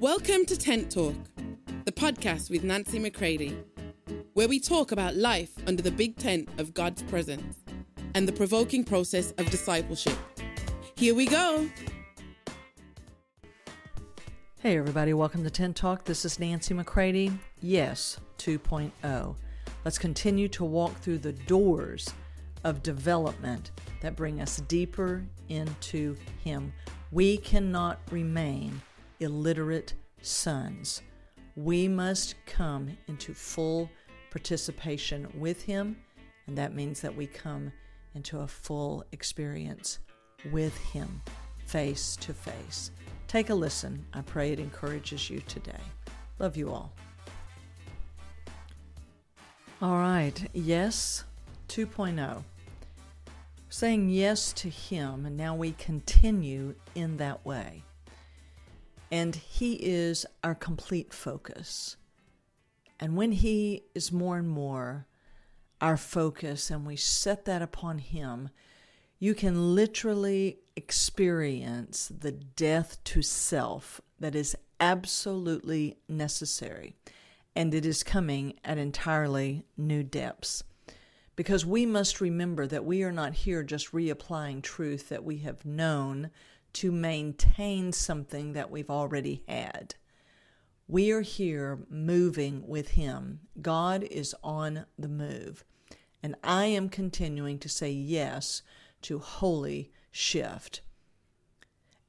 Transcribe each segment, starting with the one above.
Welcome to Tent Talk, the podcast with Nancy McCready, where we talk about life under the big tent of God's presence and the provoking process of discipleship. Here we go. Hey, everybody, welcome to Tent Talk. This is Nancy McCready. Yes, 2.0. Let's continue to walk through the doors of development that bring us deeper into Him. We cannot remain illiterate sons. We must come into full participation with Him, and that means that we come into a full experience with Him face to face. Take a listen. I pray it encourages you today. Love you all. All right. Yes 2.0. Saying yes to Him, and now we continue in that way. And He is our complete focus. And when He is more and more our focus and we set that upon Him, you can literally experience the death to self that is absolutely necessary. And it is coming at entirely new depths. Because we must remember that we are not here just reapplying truth that we have known to maintain something that we've already had. We are here moving with Him. God is on the move. And I am continuing to say yes to holy shift.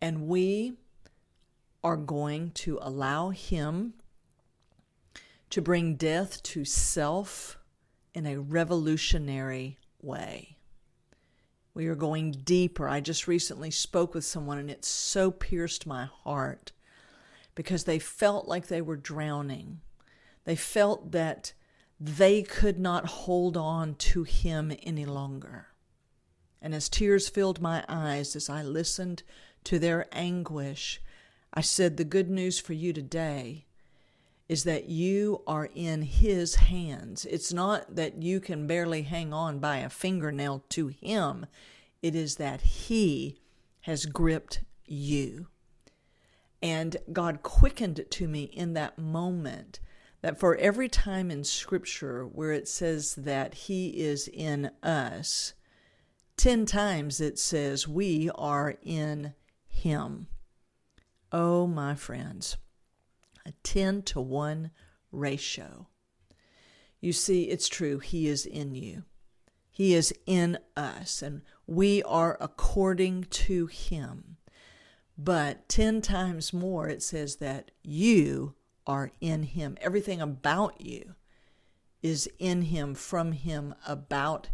And we are going to allow Him to bring death to self in a revolutionary way. We are going deeper. I just recently spoke with someone and it so pierced my heart because they felt like they were drowning. They felt that they could not hold on to him any longer. And as tears filled my eyes as I listened to their anguish, I said, The good news for you today is that you are in His hands. It's not that you can barely hang on by a fingernail to Him, it is that He has gripped you. And God quickened it to me in that moment that for every time in Scripture where it says that He is in us, 10 times it says we are in Him. Oh, my friends, a 10 to 1 ratio. You see, it's true, He is in you. He is in us, and we are according to Him. But 10 times more, it says that you are in Him. Everything about you is in Him, from Him, about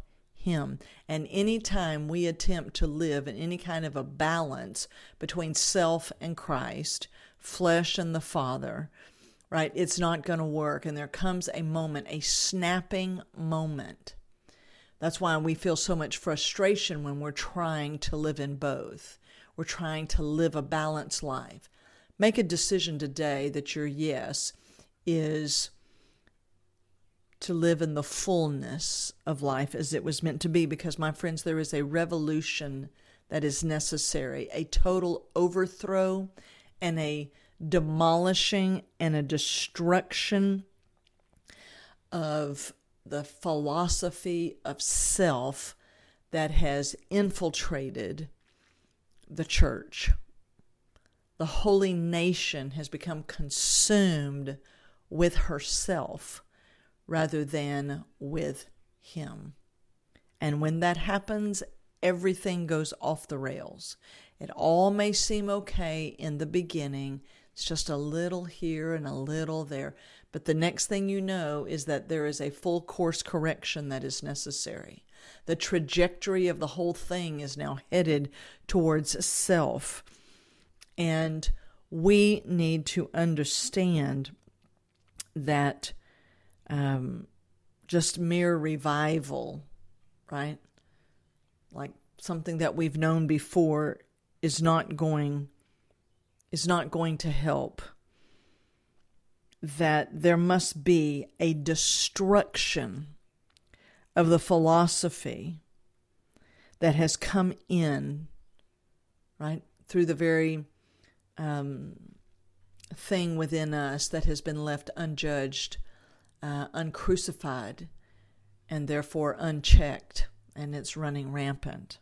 him. And anytime we attempt to live in any kind of a balance between self and Christ, flesh and the Father, right, it's not going to work. And there comes a moment, a snapping moment. That's why we feel so much frustration when we're trying to live in both. We're trying to live a balanced life. Make a decision today that your yes is to live in the fullness of life as it was meant to be. Because, my friends, there is a revolution that is necessary, a total overthrow and a demolishing and a destruction of the philosophy of self that has infiltrated the church. The holy nation has become consumed with herself rather than with Him. And when that happens, everything goes off the rails. It all may seem okay in the beginning. It's just a little here and a little there. But the next thing you know is that there is a full course correction that is necessary. The trajectory of the whole thing is now headed towards self. And we need to understand that um, just mere revival, right? Like something that we've known before is not going is not going to help that there must be a destruction of the philosophy that has come in right through the very um, thing within us that has been left unjudged, uh, uncrucified, and therefore unchecked, and it's running rampant.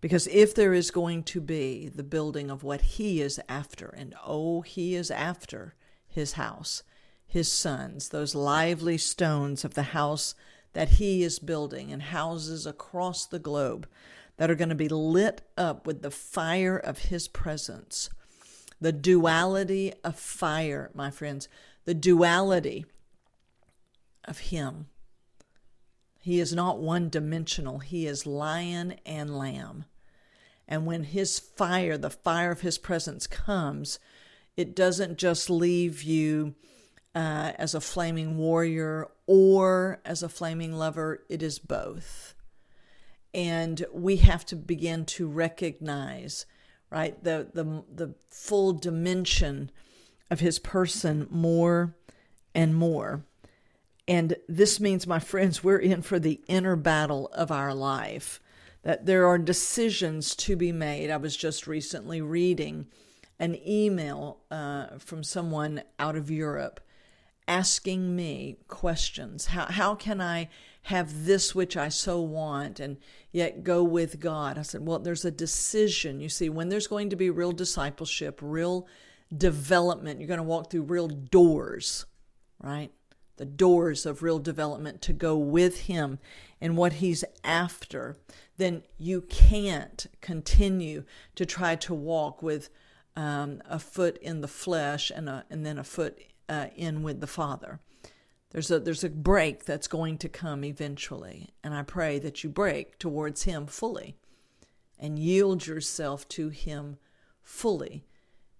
Because if there is going to be the building of what he is after, and oh, he is after his house, his sons, those lively stones of the house that he is building, and houses across the globe that are going to be lit up with the fire of his presence. The duality of fire, my friends, the duality of him he is not one dimensional. He is lion and lamb. And when his fire, the fire of his presence comes, it doesn't just leave you uh, as a flaming warrior or as a flaming lover, it is both. And we have to begin to recognize, right, the, the, the full dimension of his person more and more. And this means, my friends, we're in for the inner battle of our life, that there are decisions to be made. I was just recently reading an email uh, from someone out of Europe asking me questions. How, how can I have this which I so want and yet go with God? I said, well, there's a decision. You see, when there's going to be real discipleship, real development, you're going to walk through real doors, right? The doors of real development to go with him and what he's after, then you can't continue to try to walk with um, a foot in the flesh and, a, and then a foot uh, in with the Father. There's a, there's a break that's going to come eventually, and I pray that you break towards Him fully and yield yourself to Him fully,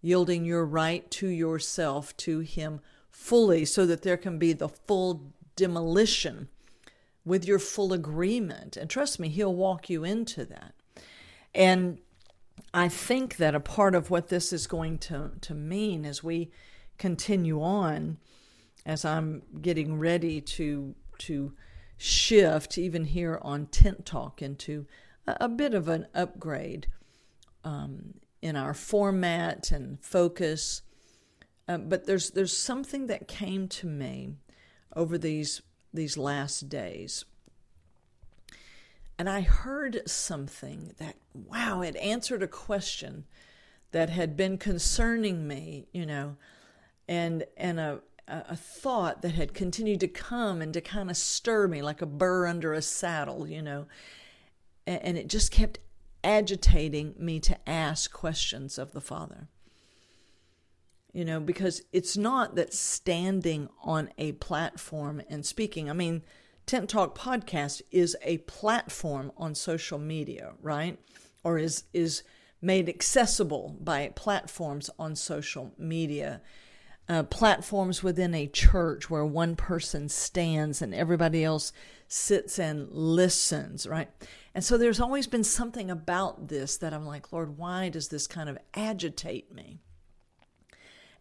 yielding your right to yourself to Him fully so that there can be the full demolition with your full agreement. And trust me, He'll walk you into that. And I think that a part of what this is going to, to mean as we continue on, as I'm getting ready to to shift, even here on Tent Talk, into a, a bit of an upgrade um, in our format and focus uh, but there's there's something that came to me over these these last days. And I heard something that wow, it answered a question that had been concerning me, you know, and and a a thought that had continued to come and to kind of stir me like a burr under a saddle, you know. And it just kept agitating me to ask questions of the Father you know, because it's not that standing on a platform and speaking. I mean, Tent Talk podcast is a platform on social media, right? Or is is made accessible by platforms on social media. Uh, platforms within a church where one person stands and everybody else sits and listens, right? And so there's always been something about this that I'm like, Lord, why does this kind of agitate me?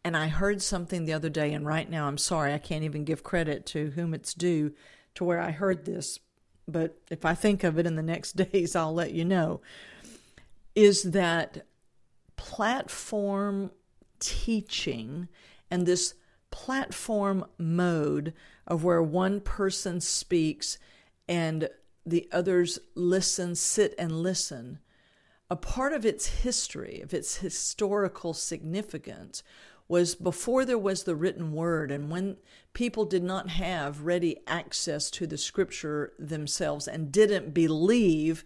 And I heard something the other day, and right now I'm sorry, I can't even give credit to whom it's due to where I heard this, but if I think of it in the next days, I'll let you know. Is that platform teaching and this platform mode of where one person speaks and the others listen, sit and listen, a part of its history, of its historical significance, was before there was the written word and when people did not have ready access to the scripture themselves and didn't believe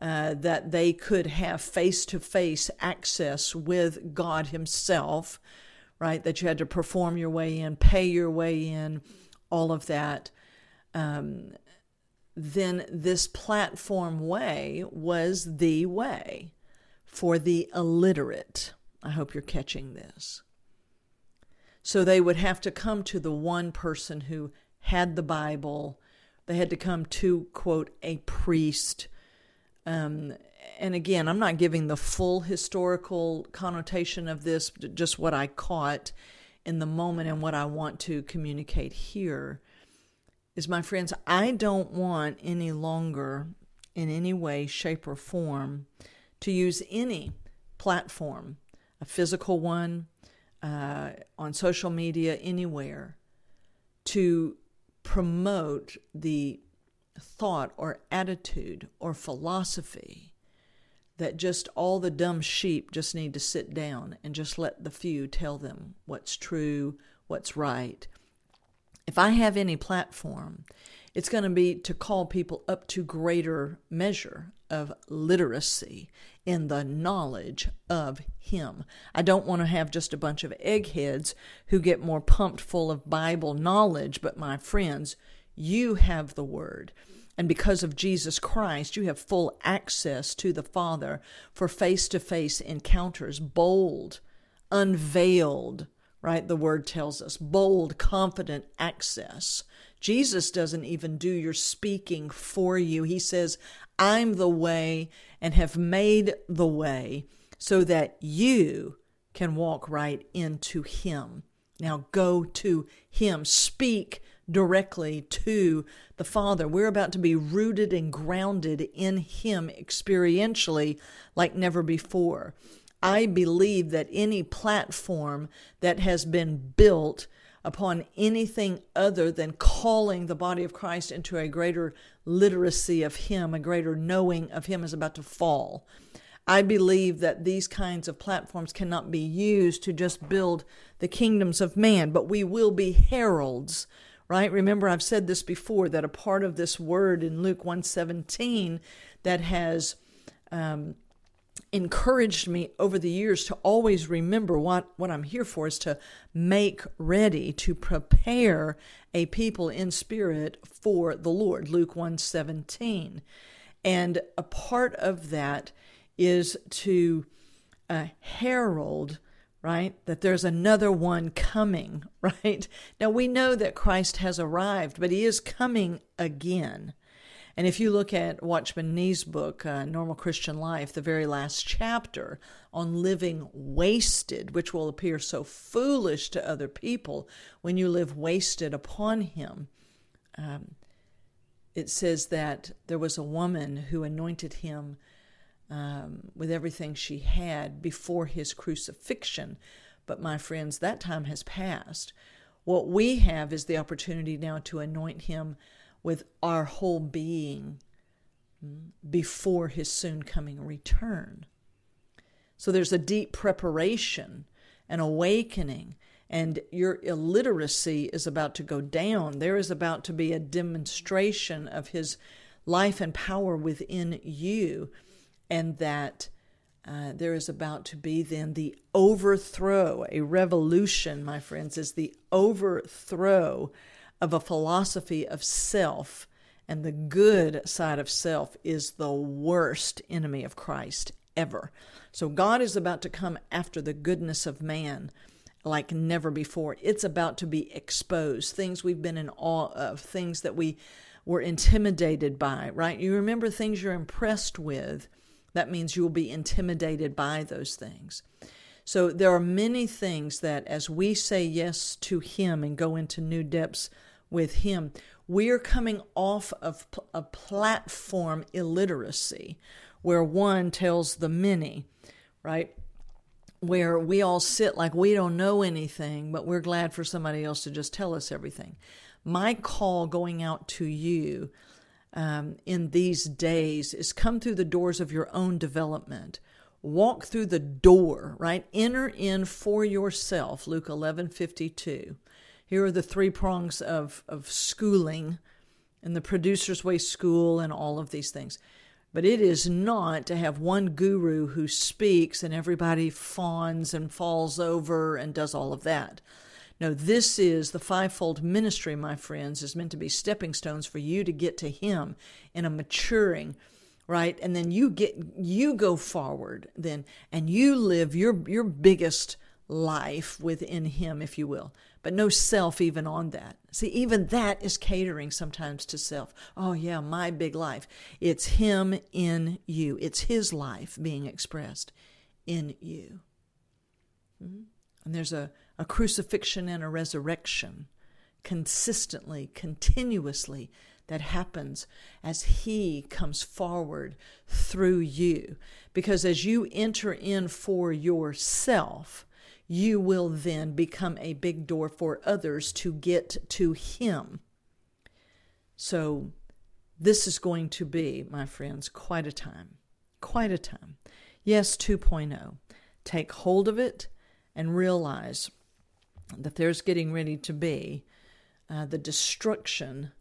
uh, that they could have face to face access with God Himself, right? That you had to perform your way in, pay your way in, all of that. Um, then this platform way was the way for the illiterate. I hope you're catching this. So they would have to come to the one person who had the Bible. They had to come to, quote, a priest. Um, and again, I'm not giving the full historical connotation of this, just what I caught in the moment and what I want to communicate here is my friends, I don't want any longer, in any way, shape, or form, to use any platform, a physical one, uh, on social media, anywhere, to promote the thought or attitude or philosophy that just all the dumb sheep just need to sit down and just let the few tell them what's true, what's right. If I have any platform, it's going to be to call people up to greater measure of literacy in the knowledge of Him. I don't want to have just a bunch of eggheads who get more pumped full of Bible knowledge, but my friends, you have the Word. And because of Jesus Christ, you have full access to the Father for face to face encounters, bold, unveiled, right? The word tells us bold, confident access. Jesus doesn't even do your speaking for you. He says, I'm the way and have made the way so that you can walk right into Him. Now go to Him. Speak directly to the Father. We're about to be rooted and grounded in Him experientially like never before. I believe that any platform that has been built upon anything other than calling the body of Christ into a greater literacy of Him, a greater knowing of Him, is about to fall. I believe that these kinds of platforms cannot be used to just build the kingdoms of man, but we will be heralds right? Remember, I've said this before that a part of this word in Luke 117 that has um, encouraged me over the years to always remember what, what I'm here for is to make ready, to prepare a people in spirit for the Lord, Luke 117. And a part of that is to uh, herald right? That there's another one coming, right? Now we know that Christ has arrived, but he is coming again. And if you look at Watchman Nee's book, uh, Normal Christian Life, the very last chapter on living wasted, which will appear so foolish to other people when you live wasted upon him, um, it says that there was a woman who anointed him um, with everything she had before his crucifixion. But, my friends, that time has passed. What we have is the opportunity now to anoint him with our whole being mm, before his soon coming return. So there's a deep preparation, an awakening, and your illiteracy is about to go down. There is about to be a demonstration of his life and power within you and that uh, there is about to be then the overthrow, a revolution, my friends, is the overthrow of a philosophy of self. And the good side of self is the worst enemy of Christ ever. So God is about to come after the goodness of man like never before. It's about to be exposed, things we've been in awe of, things that we were intimidated by, right? You remember things you're impressed with that means you will be intimidated by those things. So there are many things that as we say yes to Him and go into new depths with Him, we are coming off of a platform illiteracy where one tells the many, right? Where we all sit like we don't know anything, but we're glad for somebody else to just tell us everything. My call going out to you um, in these days is come through the doors of your own development. Walk through the door, right? Enter in for yourself, Luke 11 52. Here are the three prongs of, of schooling and the producer's way school and all of these things. But it is not to have one guru who speaks and everybody fawns and falls over and does all of that. No, this is the fivefold ministry, my friends, is meant to be stepping stones for you to get to Him in a maturing, right? And then you get you go forward then and you live your your biggest life within Him, if you will. But no self even on that. See, even that is catering sometimes to self. Oh, yeah, my big life. It's Him in you, it's His life being expressed in you. Mm-hmm. And there's a a crucifixion and a resurrection consistently, continuously that happens as He comes forward through you. Because as you enter in for yourself, you will then become a big door for others to get to Him. So, this is going to be, my friends, quite a time. Quite a time. Yes, 2.0. Take hold of it and realize that there's getting ready to be uh, the destruction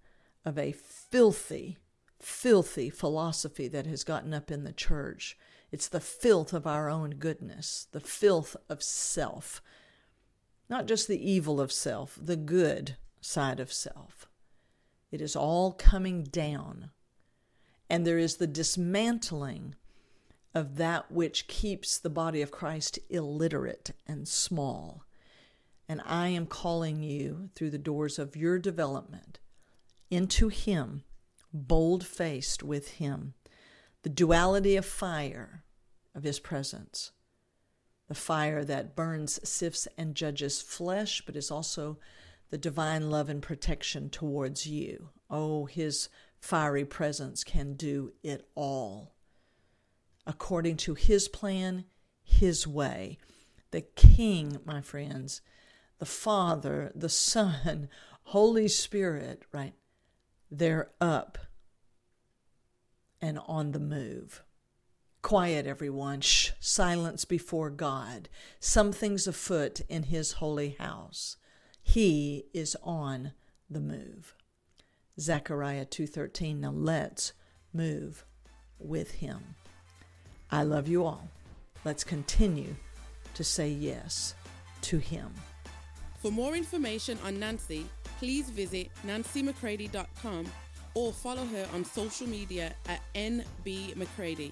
of a filthy, filthy philosophy that has gotten up in the church. It's the filth of our own goodness, the filth of self. Not just the evil of self, the good side of self. It is all coming down. And there is the dismantling of that which keeps the body of Christ illiterate and small. And I am calling you through the doors of your development into Him, bold faced with Him, the duality of fire of His presence, the fire that burns, sifts, and judges flesh, but is also the divine love and protection towards you. Oh, His fiery presence can do it all. According to His plan, His way. The King, my friends, the Father, the Son, Holy Spirit, right? They're up and on the move. Quiet, everyone. Shh, silence before God. Something's afoot in His holy house. He is on the move. Zechariah 2:13. Now let's move with him. I love you all. Let's continue to say yes to him. For more information on Nancy, please visit nancymccready.com or follow her on social media at nbmccready.